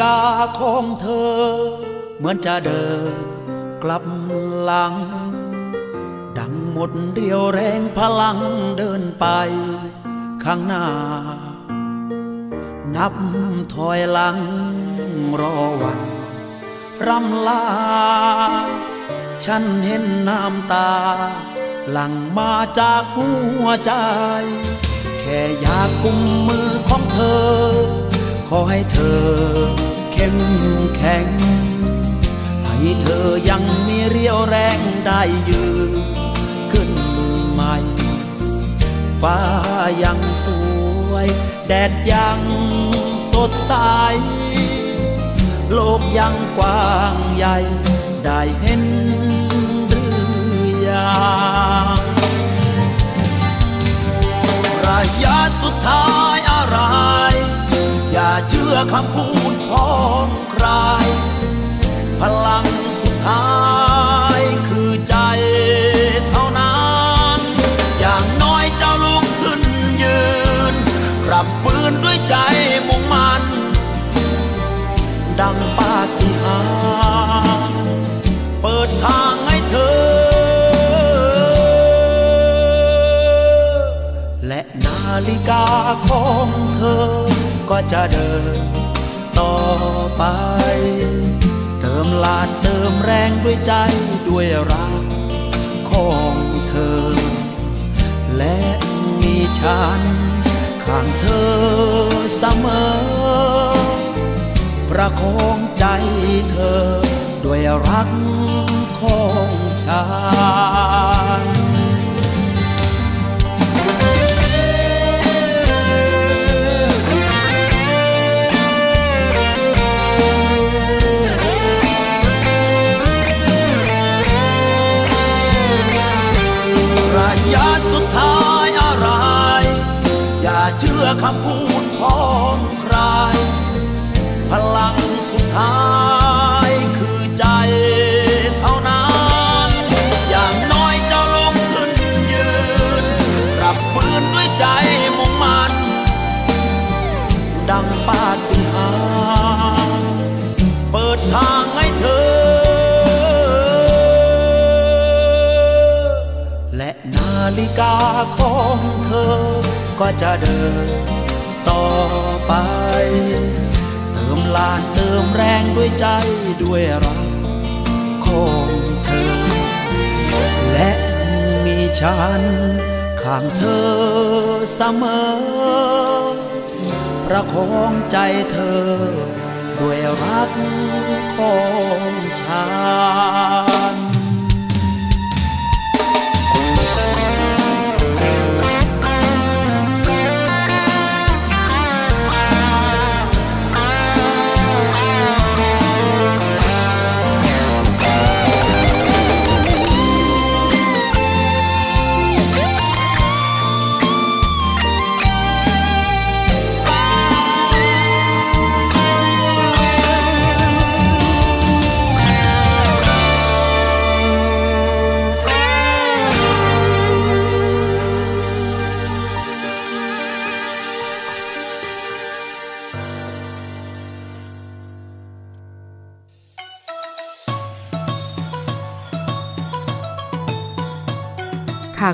กาของเธอ เหมือนจะเดินกลับหลัง ดังหมดเรียวแรงพลังเดินไปข้างหน้า นับถอยหลังรอวันรำลา ฉันเห็นน้ำตา หลั่งมาจากหัวใจ แค่อยากกุมมือของเธอ อให้เธอเข้มแข็ง ให้เธอยังมีเรี่ยวแรงได้ยืนขึ้นใหม่ ฟ้ายังสวย แดดยังสดใส โลกยังกว้างใหญ่ ได้เห็นหรือยังระยะสุดท้าย เชื่อคำพูดของใคร พลังสุดท้ายคือใจเท่านั้น อย่างน้อยเจ้าลุกขึ้นยืนกลับฟื้นด้วยใจมุ่งมัน ดังปาฏิหาริย์เปิดทางให้เธอ และนาฬิกาของเธอ ก็จะเดินต่อไป เติมลานเติมแรงด้วยใจด้วยรักของเธอ และมีฉันข้างเธอเสมอ ประคองใจเธอด้วยรักของฉัน acabou. จะเดิน ต่อไป เติมลานเติมแรงด้วยใจด้วยรักของเธอ และมีฉันข้างเธอเสมอ ประคองใจเธอ ด้วยรักของฉัน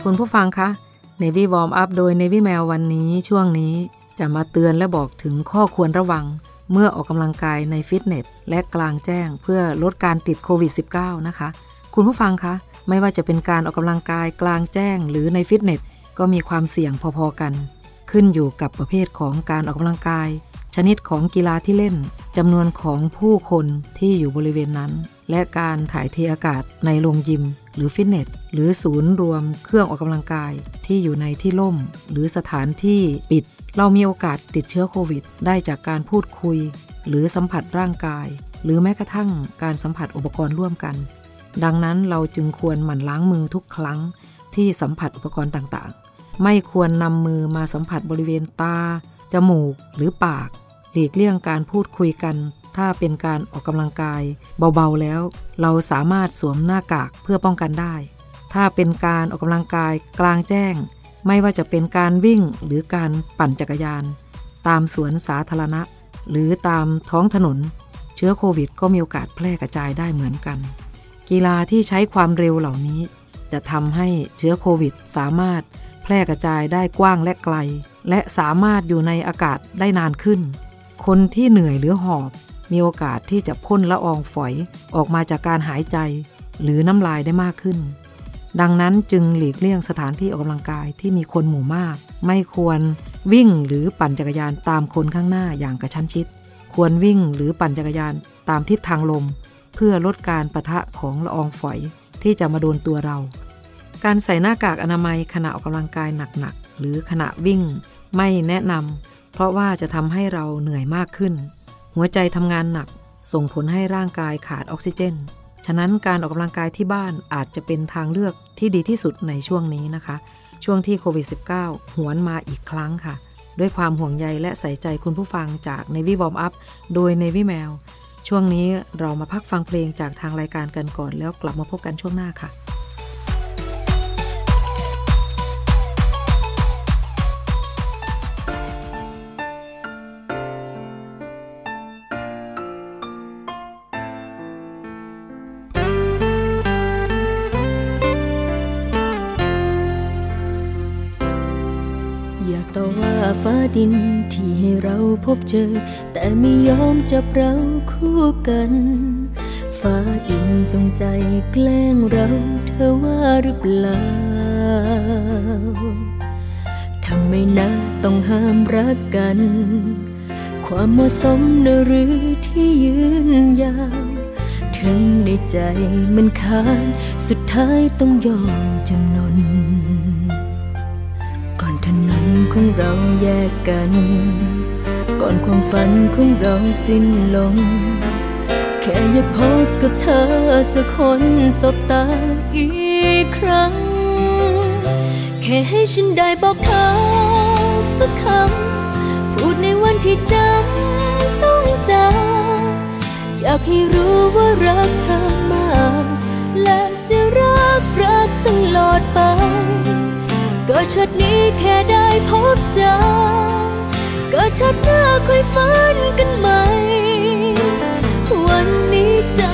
คุณผู้ฟังคะ Navy Warm Up โดย Navy Mail วันนี้ช่วงนี้จะมาเตือนและบอกถึงข้อควรระวัง เมื่อออกกำลังกายในฟิตเนสและกลางแจ้งเพื่อลดการติดโควิด -19 นะคะ คุณผู้ฟังคะไม่ว่าจะเป็นการออกกำลังกายกลางแจ้งหรือในฟิตเนสก็มีความเสี่ยงพอๆกัน ขึ้นอยู่กับประเภทของการออกกำลังกาย ชนิดของกีฬาที่เล่นจำนวนของผู้คนที่อยู่บริเวณนั้น และการถ่ายเทอากาศในโรงยิม หรือฟิตเนส หรือศูนย์รวมเครื่องออกกำลังกายที่อยู่ในที่ร่ม หรือสถานที่ปิด เรามีโอกาสติดเชื้อโควิด ได้จากการพูดคุย หรือสัมผัสร่างกาย หรือแม้กระทั่งการสัมผัสอุปกรณ์ร่วมกัน ดังนั้นเราจึงควรหมั่นล้างมือทุกครั้งที่สัมผัสอุปกรณ์ต่างๆ ไม่ควรนำมือมาสัมผัสบริเวณตา จมูก หรือปาก หลีกเลี่ยงการพูดคุยกัน ถ้าเป็นการออกกำลังกายเบาๆแล้ว เราสามารถสวมหน้ากากเพื่อป้องกันได้ ถ้าเป็นการออกกำลังกายกลางแจ้ง ไม่ว่าจะเป็นการวิ่งหรือการปั่นจักรยาน ตามสวนสาธารณะ หรือตามท้องถนน เชื้อโควิดก็มีโอกาสแพร่กระจายได้เหมือนกัน กีฬาที่ใช้ความเร็วเหล่านี้ จะทำให้เชื้อโควิดสามารถแพร่กระจายได้กว้างและไกล และสามารถอยู่ในอากาศได้นานขึ้นคนที่เหนื่อยหรือหอบ มีโอกาสที่จะพ่นละอองฝอยออกมาจากการหายใจ หรือน้ำลายได้มากขึ้น ดังนั้นจึงหลีกเลี่ยงสถานที่ออกกำลังกายที่มีคนหมู่มาก ไม่ควรวิ่งหรือปั่นจักรยานตามคนข้างหน้าอย่างกระชั้นชิด ควรวิ่งหรือปั่นจักรยานตามทิศทางลม เพื่อลดการปะทะของละอองฝอยที่จะมาโดนตัวเรา การใส่หน้ากากอนามัยขณะออกกำลังกายหนักๆหรือขณะวิ่ง ไม่แนะนำเพราะว่าจะทำให้เราเหนื่อยมากขึ้น หัวใจทำงานหนัก ส่งผลให้ร่างกายขาดออกซิเจน ฉะนั้นการออกกำลังกายที่บ้านอาจจะเป็นทางเลือกที่ดีที่สุดในช่วงนี้นะคะ ช่วงที่โควิด -19 หวนมาอีกครั้งค่ะ ด้วยความห่วงใยและใส่ใจคุณผู้ฟังจาก Navy Warm Up โดย Navy Mail ช่วงนี้เรามาพักฟังเพลงจากทางรายการกันก่อนแล้วกลับมาพบกันช่วงหน้าค่ะ ดินที่ให้เราพบเจอ แต่ไม่ยอมจับเราคู่กัน ฟ้าดินจงใจแกล้งเราเธอว่าหรือเปล่าทำไมนะต้องห้ามรักกัน ความเหมาะสมนหรือที่ยืนยาวถึงในใจมันค้านสุดท้ายต้องยอมจำ ของเราแยกกัน ก่อนความฝันของเราสิ้นลง แค่อยากพบกับเธอสักคนสบตาอีกครั้ง แค่ให้ฉันได้บอกเธอสักคำ พูดในวันที่จำต้องจากอยากให้รู้ว่ารักเธอมากและจะรักรักตลอดไป กิดชัดนี้แค่ได้พบเจอก็ชัดหน้าค่อยฝันกันใหม่ วันนี้จะ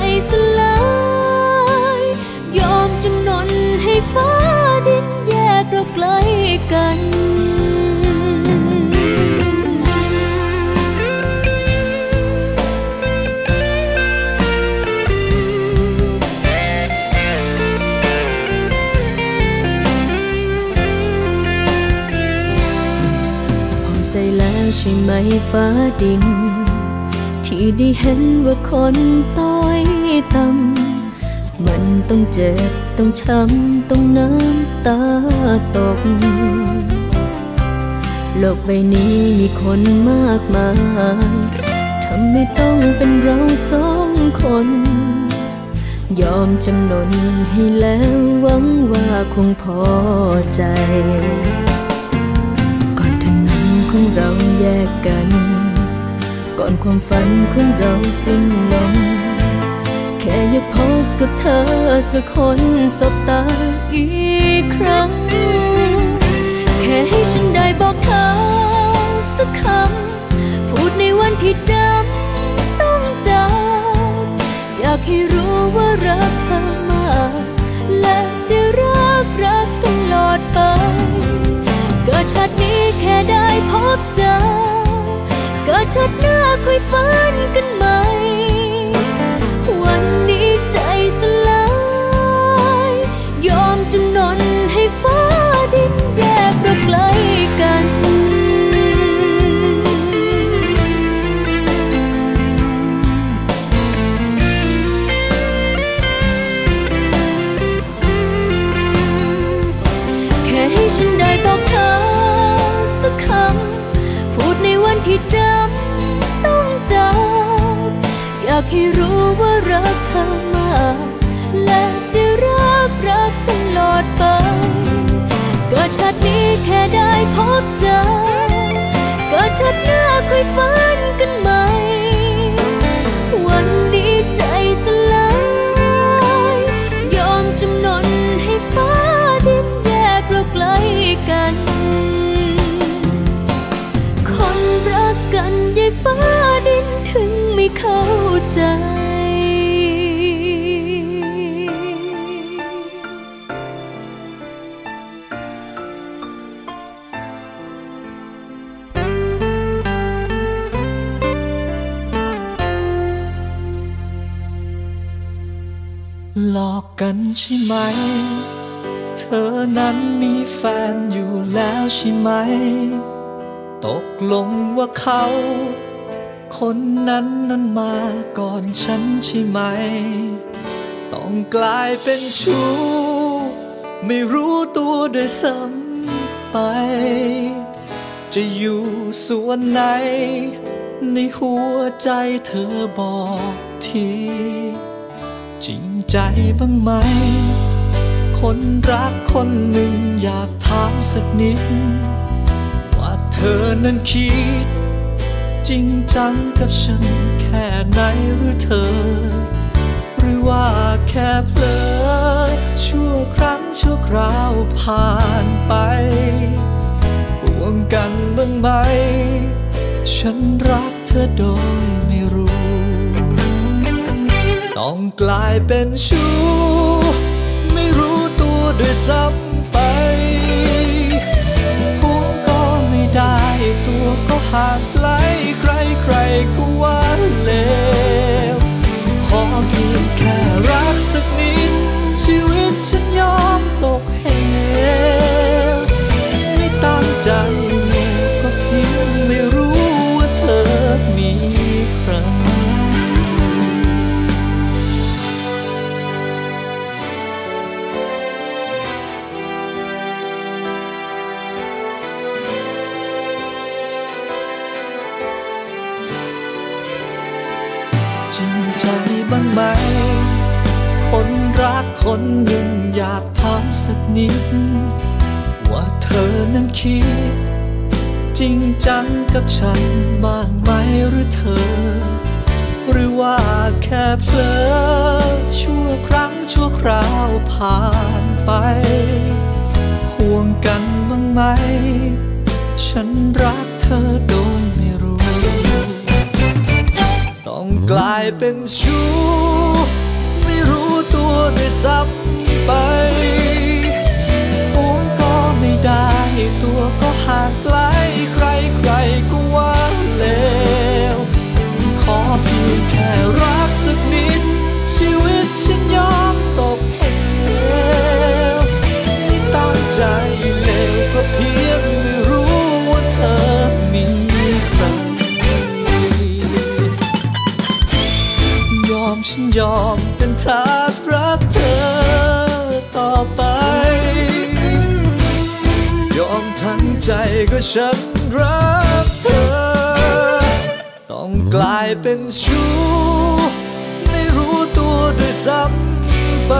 ฟ้าดิน ที่ได้เห็นว่าคนต้อยต่ำมันต้องเจ็บต้องช้ำต้องน้ำตาตก โลกใบนี้มีคนมากมายทำไม่ต้องเป็นเราสองคน ยอมจำนนให้แล้วหวังว่าคงพอใจ ยกกัน ก่อนความฝันของเราสิ้นลมแค่อยากพบกับเธอสักคนสบตาอีกครั้ง แค่ให้ฉันได้บอกเธอสักคำ พูดในวันที่จำต้องจาก อยากให้รู้ว่ารักเธอมากและจะรักรักตลอดไป เกิดชาตินี้แค่ได้พบ เจอเกิดชาติหน้าค่อยฝันกันใหม่ วันนี้ใจสลาย ยอมจำนนให้ฟ้าดินแยกเราไกลกันให้ฉันได้บอกเธอสักคำ ที่จำต้องจากอยากให้รู้ว่ารักเธอมากและจะรักรักตลอดไปก็ชาตินี้แค่ได้พบเจอก็ชาติหน้าค่อยฝันกันมา ฟ้าดินถึงไม่เข้าใจ หลอกกันใช่ไหม เธอนั้นมีแฟนอยู่แล้วใช่ไหม ตกลงว่าเขา คนนั้นนั้นมาก่อนฉันใช่ไหม ต้องกลายเป็นชู้ ไม่รู้ตัวด้วยซ้ำไป จะอยู่ส่วนไหน ในหัวใจเธอบอกที จริงใจบ้างไหม คนรักคนหนึ่งอยากถามสักนิด ว่าเธอนั้นคิด จริงจังกับฉันแค่ไหนหรือเธอ หรือว่าแค่เพลอชั่วครั้งชั่วคราวผ่านไปห่วงกันบ้างไหม ฉันรักเธอโดยไม่รู้ ต้องกลายเป็นชู้ ไม่รู้ตัวด้วยซ้ำ ตัก็ห่างไกลใครใครก็ว่าเลว ขอเพียงแค่รักสักนิด ชีวิตฉันยอมตกเหวไม่ตั้งใจ คนหนึ่งอยากถามสักนิด ว่าเธอนั้นคิด จริงจังกับฉันบ้างไหมหรือเธอ หรือว่าแค่เพลอชั่วครั้งชั่วคราวผ่านไป ห่วงกันบ้างไหม ฉันรักเธอโดยไม่รู้ ต้องกลายเป็นชู้ ด้วยซ้ำไปฝูงก็ไม่ได้ ตัวก็ห่างไกลใครใครก็ว่าเลวขอเพียงแค่รัก ก็ฉันรักเธอ ต้องกลายเป็นชู้ ไม่รู้ตัวด้วยซ้ำไป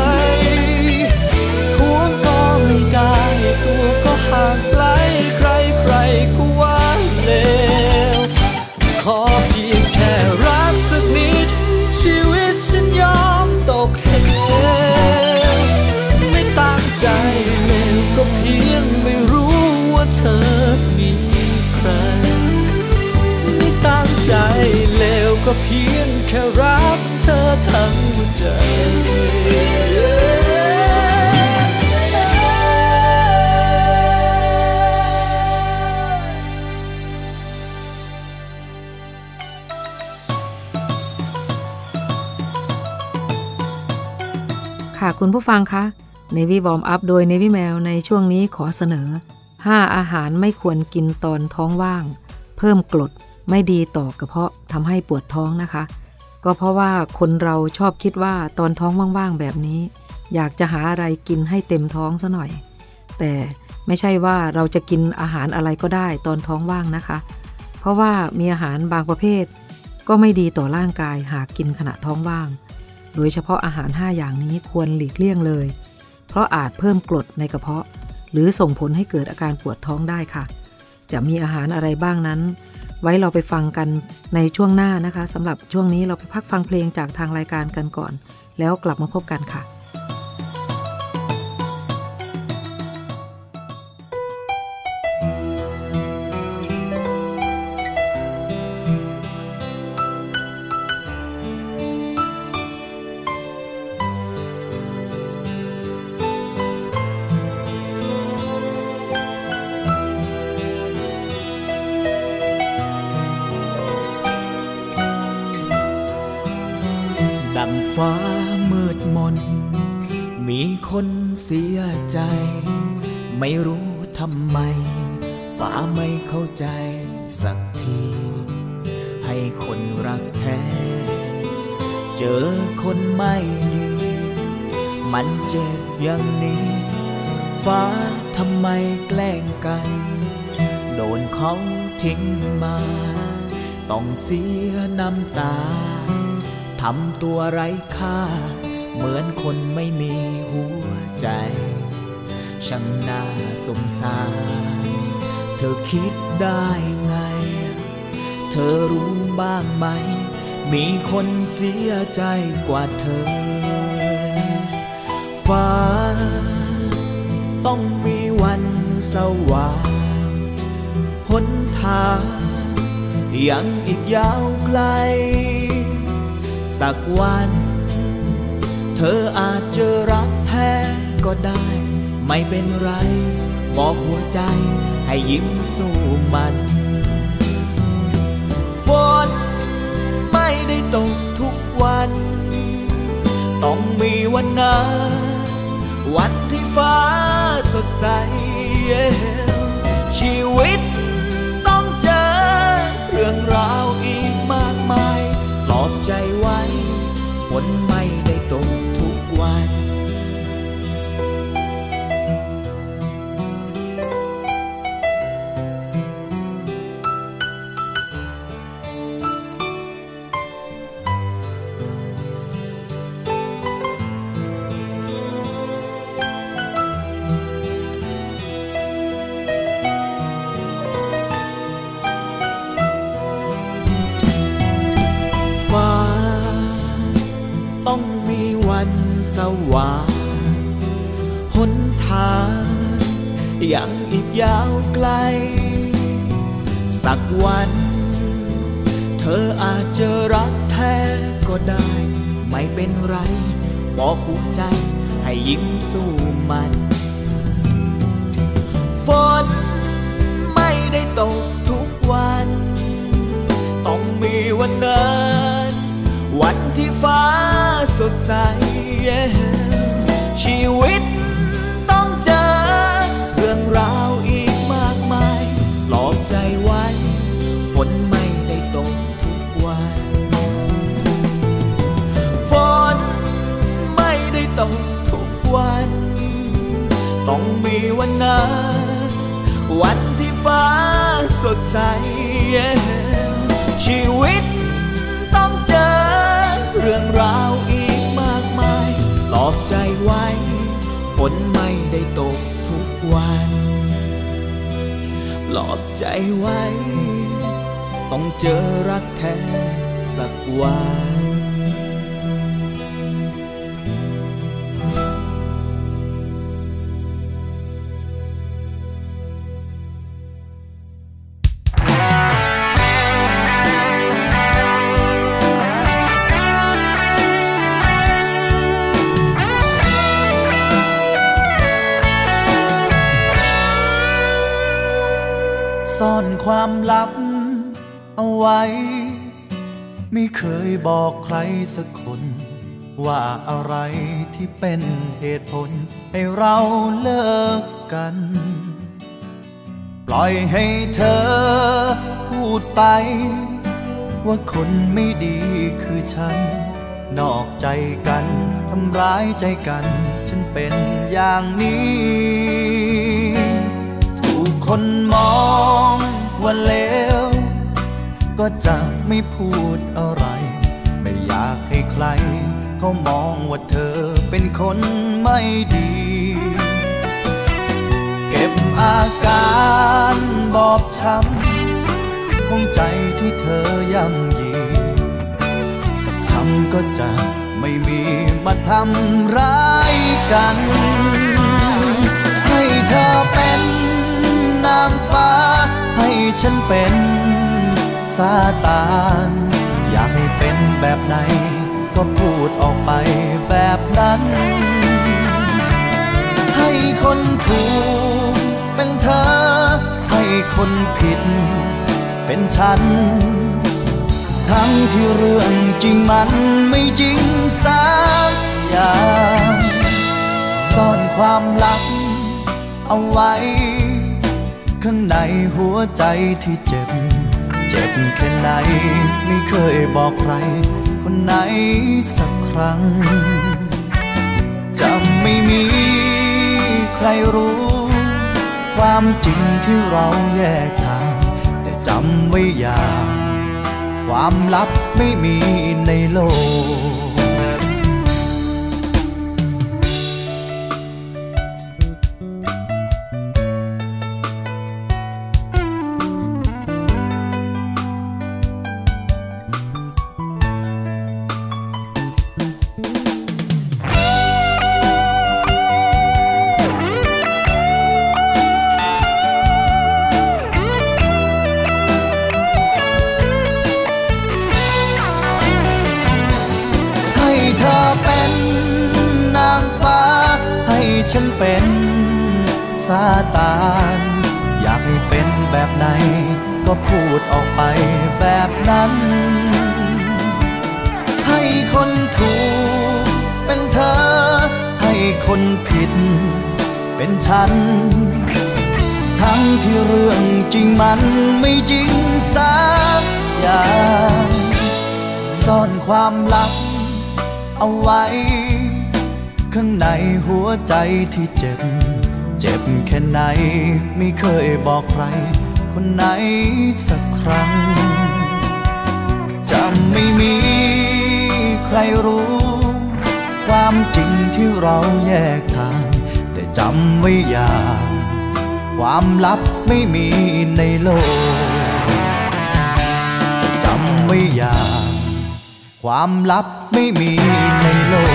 ก็เพียงแค่รักเธอทั้งหัวใจค่ะคุณผู้ฟังคะ Navy Warm Up โดย Navy แมวในช่วงนี้ขอเสนอ 5 อาหารไม่ควรกินตอนท้องว่าง เพิ่มกรด ไม่ดีต่อกระเพาะทำให้ปวดท้องนะคะ ก็เพราะว่าคนเราชอบคิดว่าตอนท้องว่างๆแบบนี้ อยากจะหาอะไรกินให้เต็มท้องซะหน่อย แต่ไม่ใช่ว่าเราจะกินอาหารอะไรก็ได้ตอนท้องว่างนะคะ เพราะว่ามีอาหารบางประเภท ก็ไม่ดีต่อร่างกายหากกินขณะท้องว่าง โดยเฉพาะอาหาร 5 อย่างนี้ควรหลีกเลี่ยงเลย เพราะอาจเพิ่มกรดในกระเพาะ หรือส่งผลให้เกิดอาการปวดท้องได้ค่ะ จะมีอาหารอะไรบ้างนั้น ไว้เราไปฟังกันในช่วงหน้านะคะสำหรับช่วงนี้เราไปพักฟังเพลงจากทางรายการกันก่อน แล้วกลับมาพบกันค่ะ เสียน้ำตา ทำตัวไร้ค่า เหมือนคนไม่มีหัวใจ ช่างน่าสงสาร เธอคิดได้ไง เธอรู้บ้างไหม มีคนเสียใจกว่าเธอ ฟ้า ต้องมีวันสว่างหนทาง ยังอีกยาวไกล สักวัน เธออาจเจอรักแท้ก็ได้ ไม่เป็นไร บอกหัวใจให้ยิ้มสู้มัน ฝนไม่ได้ตกทุกวัน ต้องมีวันนั้นวันที่ฟ้าสดใส ชีวิต ราวอีกมากมายปลอบใจไว้ ฝนมา ยังอีกยาวไกล สักวัน เธออาจจะรักแท้ก็ได้ ไม่เป็นไร บอกหัวใจให้ยิ้มสู้มัน ฝนไม่ได้ตกทุกวัน ต้องมีวันนั้นวันที่ฟ้าสดใสชีวิต รื่องราวอีกมากมายปลอบใจไว้ ฝนไม่ได้ตกทุกวัน ฝนไม่ได้ตกทุกวัน ต้องมีวันนั้น วันที่ฟ้าสดใส ชีวิตต้องเจอเรื่องราวอีกมากมายปลอบใจ ฝนไม่ได้ตกทุกวันปลอบใจไว้ ต้องเจอรักแท้สักวัน ลับเอาไว้ ไม่เคยบอกใครสักคน ว่าอะไรที่เป็นเหตุผล ให้เราเลิกกัน ปล่อยให้เธอพูดไป ว่าคนไม่ดีคือฉัน นอกใจกันทำร้ายใจกัน ฉันเป็นอย่างนี้ ถูกคนมอง ว่าเลวก็จะไม่พูดอะไร ไม่อยากให้ใคร เขามองว่าเธอเป็นคนไม่ดี เก็บอาการบอบช้ำของใจที่เธอย่ำยีสักคำก็จะไม่มีมาทำร้ายกัน ให้เธอเป็นนางฟ้า ให้ฉันเป็นซาตาน อยากให้เป็นแบบไหน ก็พูดออกไปแบบนั้น ให้คนถูกเป็นเธอ ให้คนผิดเป็นฉัน ทั้งที่เรื่องจริงมันไม่จริงสักอย่าง ซ่อนความลับเอาไว้ ข้างในหัวใจที่เจ็บ เจ็บแค่ไหนไม่เคยบอกใคร คนไหนสักครั้งจะไม่มีใครรู้ ความจริงที่เราแยกทาง แต่จำไว้อย่างความลับไม่มีในโลก ที่เจ็บ เจ็บแค่ไหนไม่เคยบอกใคร คนไหนสักครั้ง จะไม่มีใครรู้ ความจริงที่เราแยกทาง แต่จำไว้อย่า ความลับไม่มีในโลกจำไว้อย่า ความลับไม่มีในโลก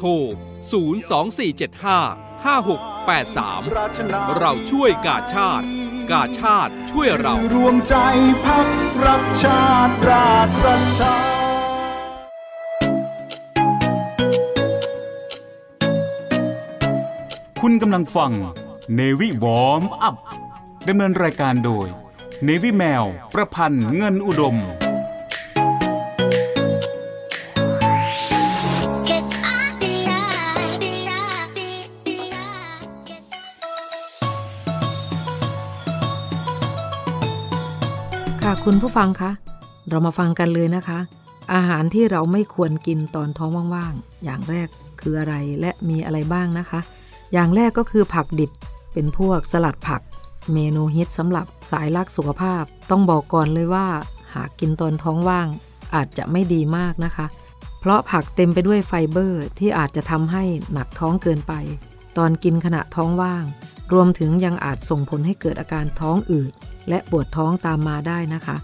โทร 02475 5683 เราช่วยกาชาติ กาชาติช่วยเรา รวมใจพักรักชาติราชศรัทธาคุณกำลังฟัง Navy Warm Up ดำเนินรายการโดย Navy แมว ประพันธ์เงินอุดม ค่ะคุณผู้ฟังคะ เรามาฟังกันเลยนะคะ อาหารที่เราไม่ควรกินตอนท้องว่างๆ อย่างแรกคืออะไรและมีอะไรบ้างนะคะ อย่างแรกก็คือผักดิบ เป็นพวกสลัดผัก เมนูฮิตสำหรับสายรักสุขภาพ ต้องบอกก่อนเลยว่า หากกินตอนท้องว่าง อาจจะไม่ดีมากนะคะ เพราะผักเต็มไปด้วยไฟเบอร์ที่อาจจะทำให้หนักท้องเกินไป ตอนกินขณะท้องว่าง รวมถึงยังอาจส่งผลให้เกิดอาการท้องอืดและปวดท้องตามมาได้นะคะ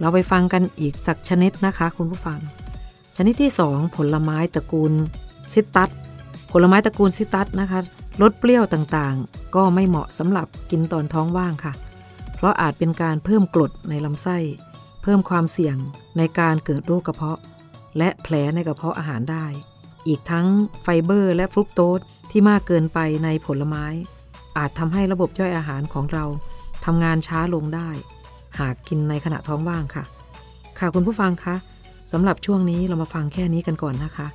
เราไปฟังกันอีกสักชนิดนะคะ คุณผู้ฟัง ชนิดที่ 2 ผลไม้ตระกูลซิตัสผลไม้ตระกูลซิตัสนะคะรสเปรี้ยวต่างๆ ก็ไม่เหมาะสำหรับกินตอนท้องว่างค่ะ เพราะอาจเป็นการเพิ่มกรดในลำไส้ เพิ่มความเสี่ยงในการเกิดโรคกระเพาะ และแผลในกระเพาะอาหารได้ อีกทั้งไฟเบอร์และฟรุกโตสที่มากเกินไปในผลไม้ อาจทำให้ระบบย่อยอาหารของเราทำงานช้าลงได้ หากกินในขณะท้องว่างค่ะ ค่ะคุณผู้ฟังคะสำหรับช่วงนี้เรามาฟังแค่นี้กันก่อนนะคะ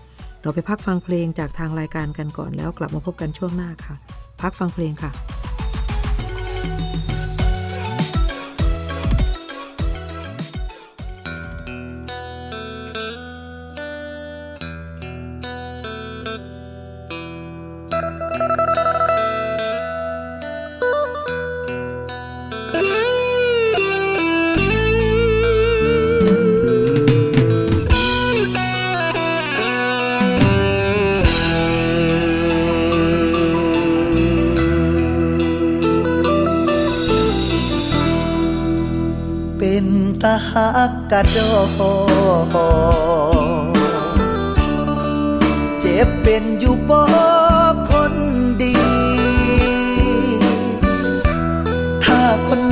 เราไปพักฟังเพลงจากทางรายการกันก่อนแล้วกลับมาพบกันช่วงหน้าค่ะ พักฟังเพลงค่ะ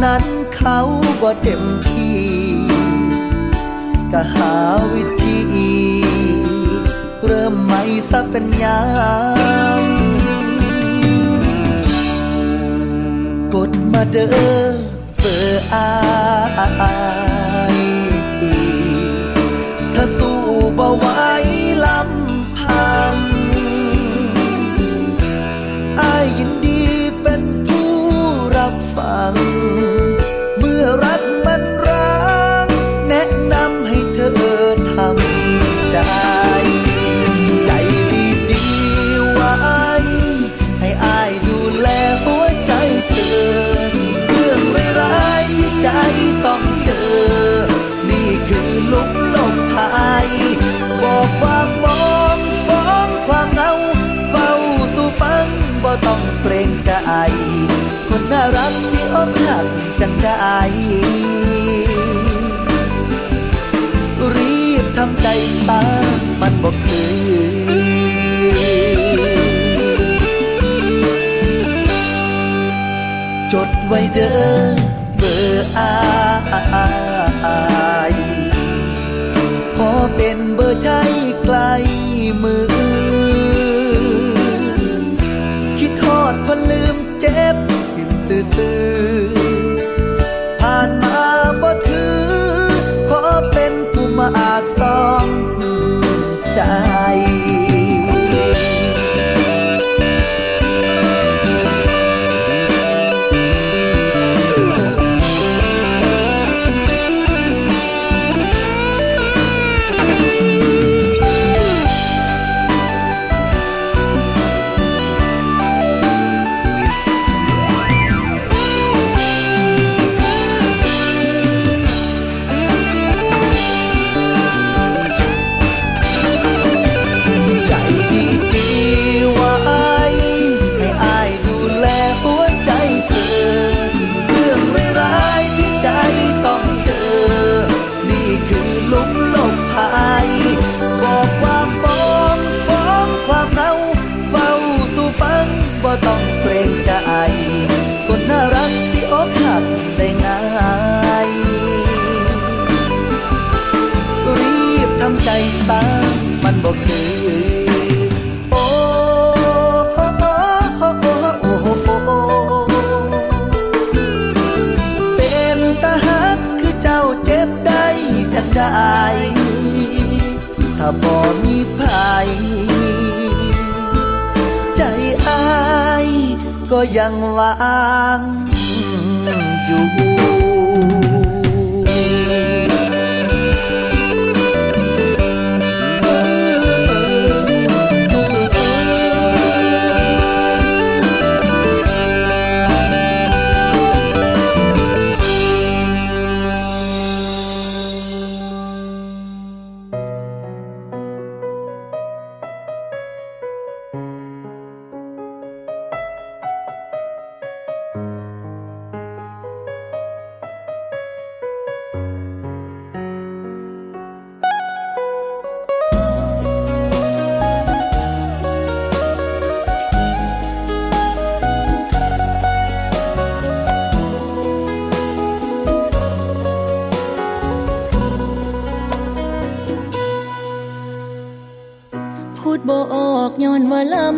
นั้นเขาบ่เต็มที่ก็หาวิธีเริ่มใหม่ซะเป็นยามกดมาเด้อเบอร์อา รักที่อ้อมหักจังได้ รีบทำใจตามันบอกคือจดไว้เด้อเบอร์อายขอเป็นเบอร์ใช้ไกลมือ ซื่อผ่านมาบ่ถือ ขอเป็นผู้มาอาสองใจใจ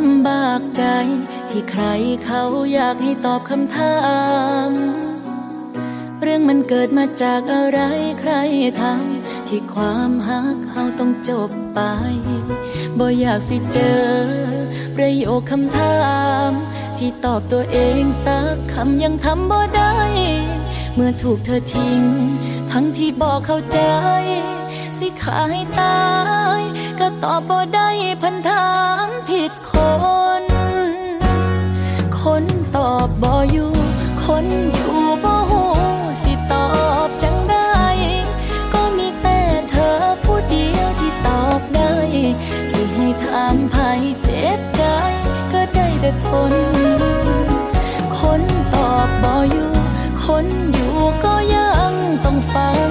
ำบากใจ ที่ใครเขาอยากให้ตอบคำถาม เรื่องมันเกิดมาจากอะไรใครทำที่ความหักเฮาต้องจบไป บ่อยากสิเจอ ประโยคคำถาม ที่ตอบตัวเองสักคำยังทำบ่ได้ เมื่อถูกเธอทิ้ง ทั้งที่บอกเข้าใจ สิขาให้ตาย ก็ตอบบ่ได้พันถามผิดคน คนตอบบ่อยู่ คนอยู่บ่หูสิตอบจังได้ก็มีแต่เธอผู้เดียวที่ตอบได้ สิให้ถามภัยเจ็บใจ ก็ได้แต่ทน คนตอบบ่อยู่ คนอยู่ก็ยังต้องฟัง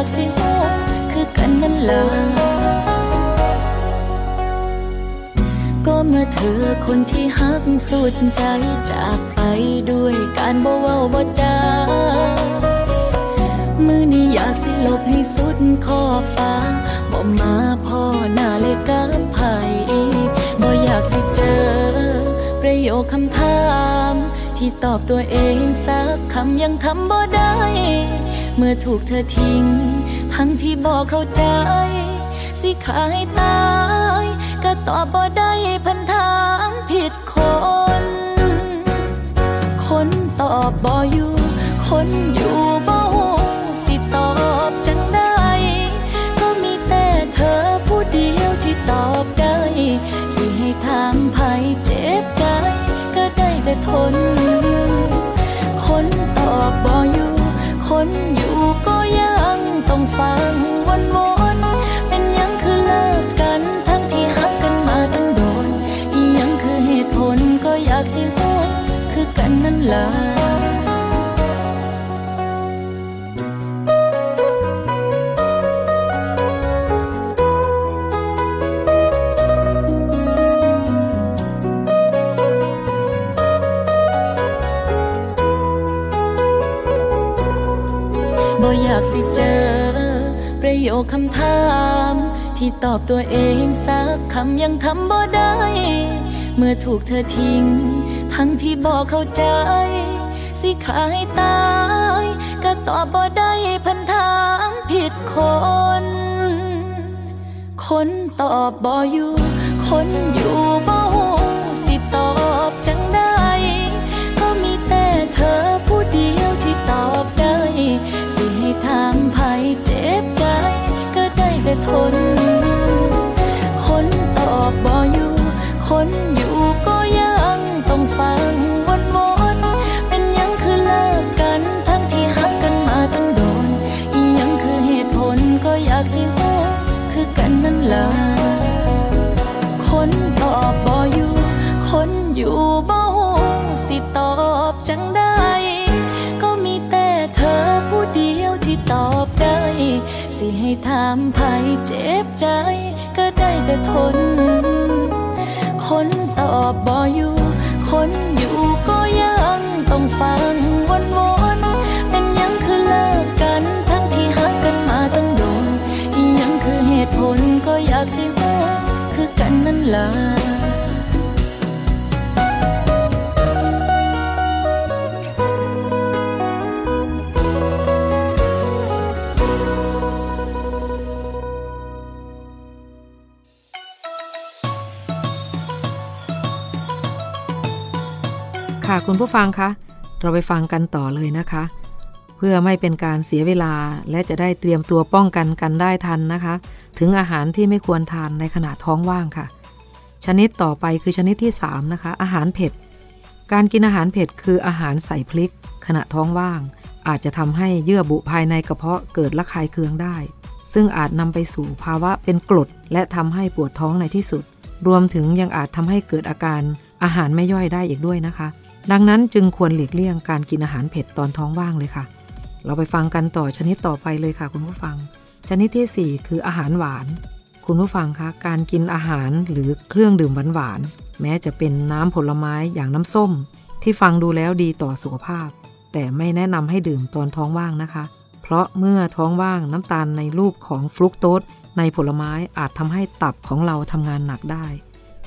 ากสิรู้คือกันนั่นล่ะก็เมื่อเธอคนที่หักสุดใจจากไปด้วยการบ่เว้าบ่จามือนี้อยากสิลบให้สุดขอบฟ้าบ่มาพ่อหน้าเลยกับไผบ่อยากสิเจอ ประโยคคำถาม ที่ตอบตัวเองสักคำยังทำบ่ได้ เมื่อถูกเธอทิ้ง ทั้งที่บอกเข้าใจ สิขายตาย ก็ตอบบ่ได้พันถามผิดคน คนตอบบ่อยู่ คนอยู่บ่หูสิตอบจังได้ ก็มีแต่เธอผู้เดียวที่ตอบได้ สิให้ถามภัยเจ็บใจ ก็ได้แต่ทน คนตอบบ่อยู่คนอยู่ ฟังวนวนๆเป็นยังคือเลิกกัน ทั้งที่หักกันมาตั้งโดนยังคือเหตุผลก็อยากสิรู้คือกันนั่นล่ะ คคำถาม ที่ตอบตัวเองสักคำยังทำบ่ได้ เมื่อถูกเธอทิ้ง ทั้งที่บอกเข้าใจ สิขายตาย ก็ตอบบ่ได้พันถามผิดคน คนตอบบ่อยู่ คนอยู่บ่ ทน คนตอบบ่อยู่ คนอยู่ สิให้ถามภัยเจ็บใจ ก็ได้แต่ทน คนตอบบ่อยู่ คนอยู่ก็ยังต้องฟังวนวนๆเป็นยังคือเลิกกัน ทั้งที่หักกันมาตั้งโดนยังคือเหตุผลก็อยากสิรู้คือกันนั่นล่ะ ค่ะคุณผู้ฟังคะ เราไปฟังกันต่อเลยนะคะ เพื่อไม่เป็นการเสียเวลาและจะได้เตรียมตัวป้องกันกันได้ทันนะคะ ถึงอาหารที่ไม่ควรทานในขณะท้องว่างค่ะ ชนิดต่อไปคือชนิดที่ 3 นะคะ อาหารเผ็ด การกินอาหารเผ็ดคืออาหารใส่พริก ขณะท้องว่าง อาจจะทำให้เยื่อบุภายในกระเพาะเกิดระคายเคืองได้ ซึ่งอาจนำไปสู่ภาวะเป็นกรดและทำให้ปวดท้องในที่สุด รวมถึงยังอาจทำให้เกิดอาการอาหารไม่ย่อยได้อีกด้วยนะคะ ดังนั้นจึงควรหลีกเลี่ยงการกินอาหารเผ็ดตอนท้องว่างเลยค่ะ เราไปฟังกันต่อชนิดต่อไปเลยค่ะ คุณผู้ฟัง ชนิดที่ 4 คืออาหารหวาน คุณผู้ฟังคะการกินอาหารหรือเครื่องดื่มหวานๆแม้จะเป็นน้ำผลไม้อย่างน้ำส้ม ที่ฟังดูแล้วดีต่อสุขภาพ แต่ไม่แนะนำให้ดื่มตอนท้องว่างนะคะ เพราะเมื่อท้องว่างน้ำตาลในรูปของฟรุกโตสในผลไม้อาจทำให้ตับของเราทำงานหนักได้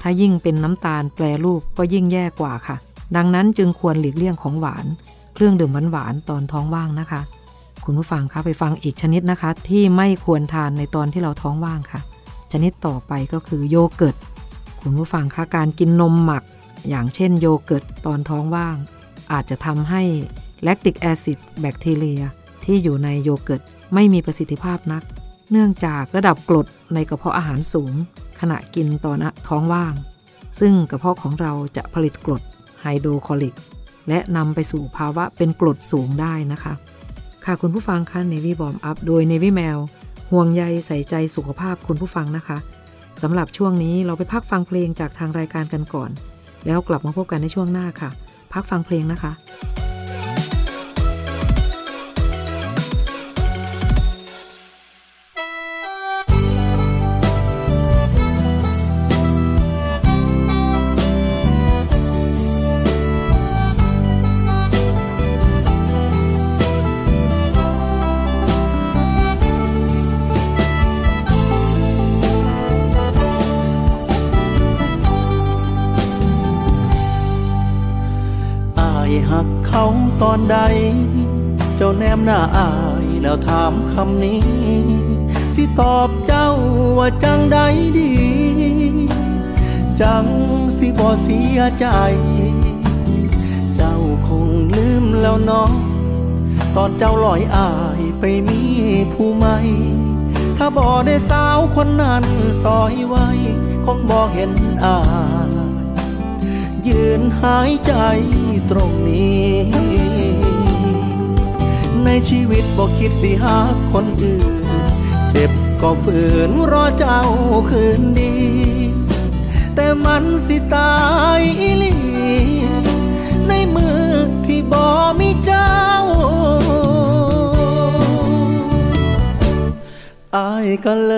ถ้ายิ่งเป็นน้ำตาลแปรรูปก็ยิ่งแย่กว่าค่ะ ดังนั้นจึงควรหลีกเลี่ยงของหวาน เครื่องดื่มหวานๆตอนท้องว่างนะคะ คุณผู้ฟังคะไปฟังอีกชนิดนะคะ ที่ไม่ควรทานในตอนที่เราท้องว่างค่ะ ชนิดต่อไปก็คือโยเกิร์ตคุณผู้ฟังคะการกินนมหมัก อย่างเช่นโยเกิร์ตตอนท้องว่าง อาจจะทำให้ lactic acid bacteria ที่อยู่ในโยเกิร์ตไม่มีประสิทธิภาพนัก เนื่องจากระดับกรดในกระเพาะอาหารสูง ขณะกินตอนท้องว่าง ซึ่งกระเพาะของเราจะผลิตกรด ไฮโดรคลอริก และนำไปสู่ภาวะเป็นกรดสูงได้นะคะ ค่ะคุณผู้ฟังคะ Navy Warm Up โดย Navy Mail ห่วงใยใส่ใจสุขภาพคุณผู้ฟังนะคะสำหรับช่วงนี้เราไปพักฟังเพลงจากทางรายการกันก่อน แล้วกลับมาพบกันในช่วงหน้าค่ะ พักฟังเพลงนะคะ เขาตอนใด เจ้าแนมหน้าอายแล้วถามคำนี้ สิตอบเจ้าว่าจังใดดี จังสิบ่เสียใจ เจ้าคงลืมแล้วเนาะตอนเจ้าลอยอายไปมีผู้ใหม่ถ้าบ่ได้สาวคนนั้นซอยไว้ คงบ่เห็นอาย ยืนหายใจตรงนี้ ในชีวิตบอกคิดสิหาคนอื่น เจ็บก็ฝืนรอเจ้าคืนดี แต่มันสิตายอีหลีในมือที่บอมีเจ้าอายก็เล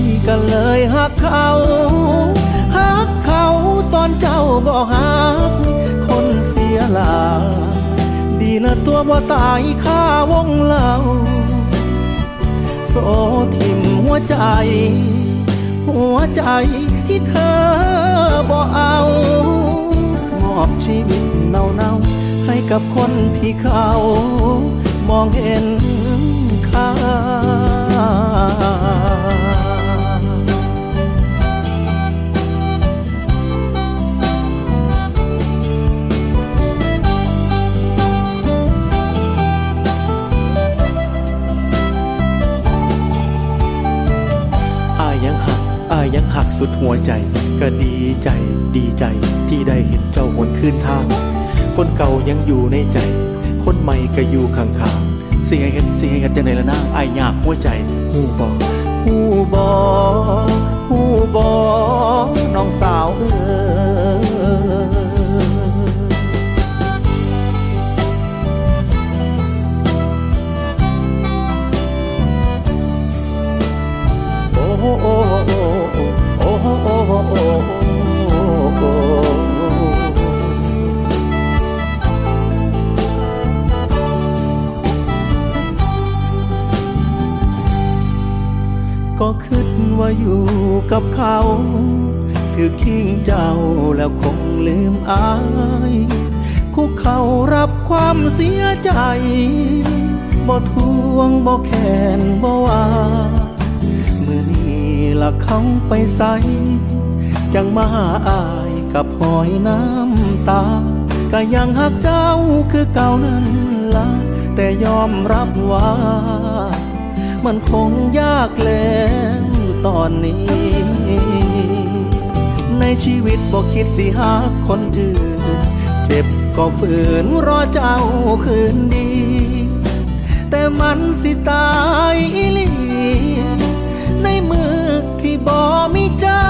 ยก็เลยหักเขา บอกหักคนเสียหลาดีนะตัวบ่ตายข้าวงเล่าโสทิมหัวใจ หัวใจที่เธอบ่เอามอบชีวิตเน่าๆให้กับคนที่เขา มองเห็นค่า อายยังหักสุดหัวใจ ก็ดีใจดีใจที่ได้เห็นเจ้าหวนคืนทาง คนเก่ายังอยู่ในใจ คนใหม่ก็อยู่ข้างๆสิ่งไอ้เห็นสิ่งไอ้เห็นจะไหนละนางอายยากหัวใจหูบอกหูบอหูบอน้องสาวเออ อยู่กับเขาถือคิงเจ้าแล้วคงลืมอาย คุกเขารับความเสียใจบ่ทวงบ่แค้นบ่ว่าเมื่อนี้ละเขาไปใสจังมาหาอายกับหอยน้ำตา ก็ยังหักเจ้าคือเก่านั้นละแต่ยอมรับว่า มันคงยากแล้ว ตอนนี้ ในชีวิตบอกคิดสิหาคนอื่น เจ็บก็ฝืนรอเจ้าคืนดี แต่มันสิตายอีหลีในมือที่บอมีเจ้า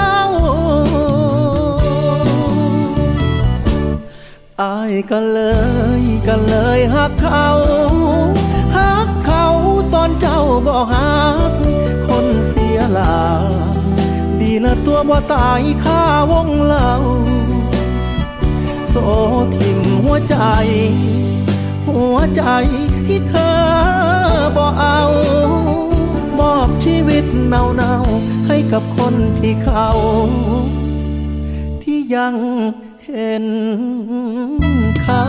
อายก็เลยก็เลยหักเขาหักเขาตอนเจ้าบอกหัก สีลาดีนะตัวบ่ตายข้าวงเล่าโสทิ่มหัวใจ หัวใจที่เธอบอเอามอบชีวิตเนาๆให้กับคนที่เขา ที่ยังเห็นค่า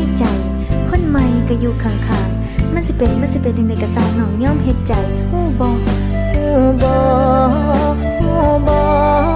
ีใจ คนใหม่ก็อยู่ข้างๆมันสิเป็นมันสิเป็นจังได๋ก็สร้างน้องย่อมเห็ดใจฮู้บ่ฮู้บ่ฮู้บ่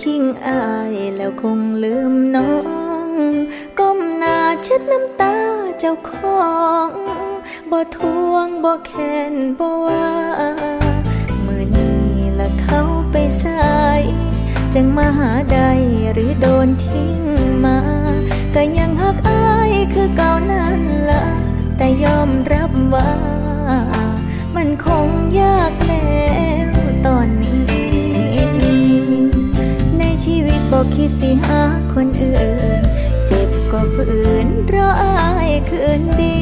คิงอายแล้วคงลืมน้อง ก้มหน้าเช็ดน้ำตาเจ้าของบ่ทวงบ่แค้นบ่ว่าเมื่อนี้ละเขาไปสายจังมาหาใดหรือโดนทิ้ง เจ็บก็ฝืนราอายคืนดี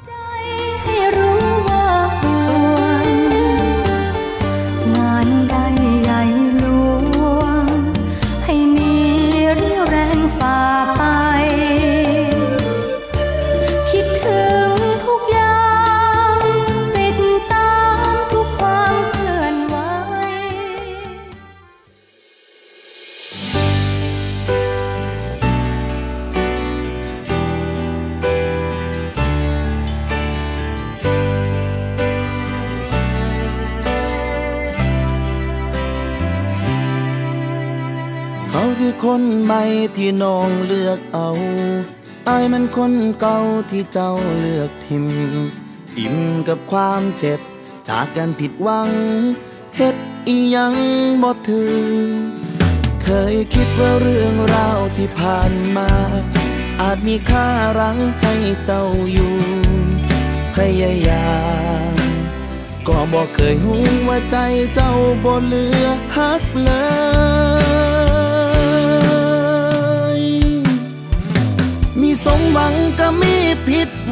คนใหม่ที่น้องเลือกเอาอายมันคนเก่าที่เจ้าเลือกทิม อิ่มกับความเจ็บ จากการผิดหวังเฮ็ดอียังบ่ถึง เคยคิดว่าเรื่องราวที่ผ่านมา อาจมีค่ารังให้เจ้าอยู่พยายามก็บอกเคยหูว่าใจเจ้าบ่เหลือฮักเลย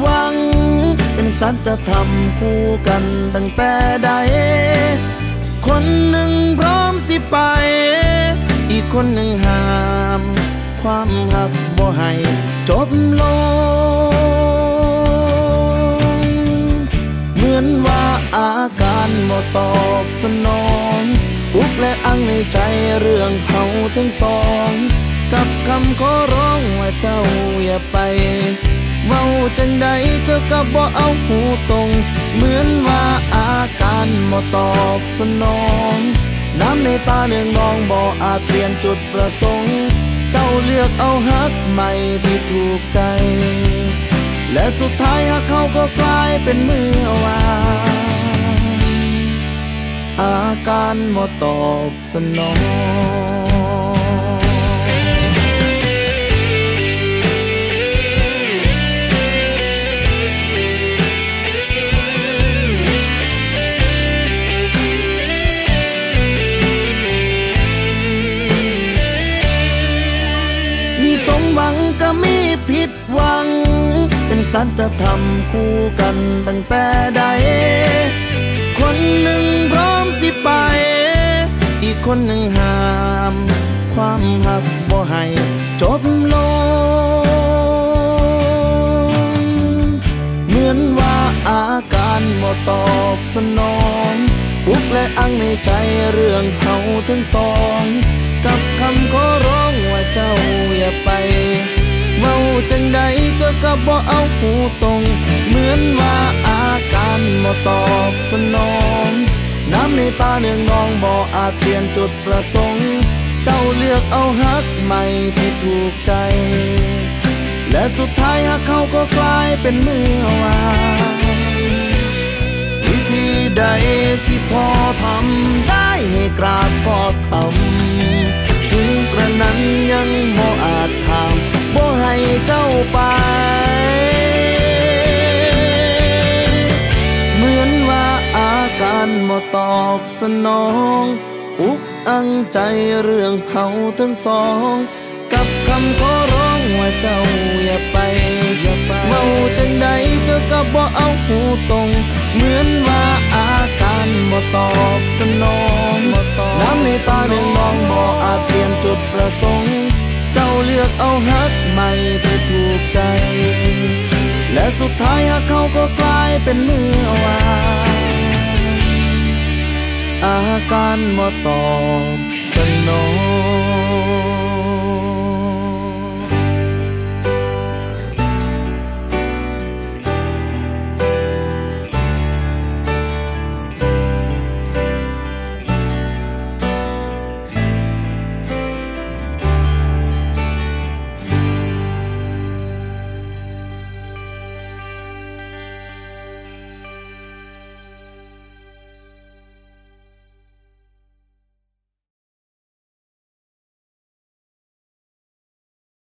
หวัง เป็นสัจธรรมคู่กันตั้งแต่ใด คนหนึ่งพร้อมสิไป อีกคนหนึ่งห้าม ความหักบ่ให้จบลง เหมือนว่าอาการบ่ตอบสนองอุกและอังในใจเรื่องเผาทั้งสอง กับคำขอร้องว่าเจ้าอย่าไป เมาจังใดเจ้าก็บ่เอาหูตรง เหมือนว่าอาการบ่ตอบสนอง น้ำในตาเนืองนองบ่อาจเปลี่ยนจุดประสงค์ เจ้าเลือกเอาฮักใหม่ที่ถูกใจ และสุดท้ายหากเขาก็กลายเป็นเมื่อวานอาการหมดตอบสนอง สัจธรรมคู่กันตั้งแต่ใด คนหนึ่งพร้อมสิไป อีกคนหนึ่งห้าม ความหักบ่ให้จบลง เหมือนว่าอาการบ่ตอบสนองอุกและอังในใจเรื่องเขาทั้งสอง กับคำขอร้องว่าเจ้า ก็บ่เอาหูตรง เหมือนว่าอาการบ่ตอบสนอง น้ำในตาเนืองนองบ่อาจเปลี่ยนจุดประสงค์ เจ้าเลือกเอาฮักใหม่ที่ถูกใจ และสุดท้ายหากเขาก็กลายเป็นเมื่อวานวิธีใดที่พอทำได้ให้กราบก็ทำถึงกระนั้นยังบ่อาจทำ บ่ให้เจ้าไป เหมือนว่าอาการบ่ตอบสนอง อุกอังใจเรื่องเขาทั้งสอง กับคำขอร้องว่าเจ้าอย่าไปอย่าไปเมาจังใดเจ้าก็บ่เอาหูตรง เหมือนว่าอาการบ่ตอบสนองน้ำในตาเนืองนองบ่อาจเปลี่ยนจุดประสงค์ เจ้าเลือกเอาฮักใหม่ที่ถูกใจ และสุดท้ายฮักเขาก็กลายเป็นเมื่อวานอาการมาตอบสนอง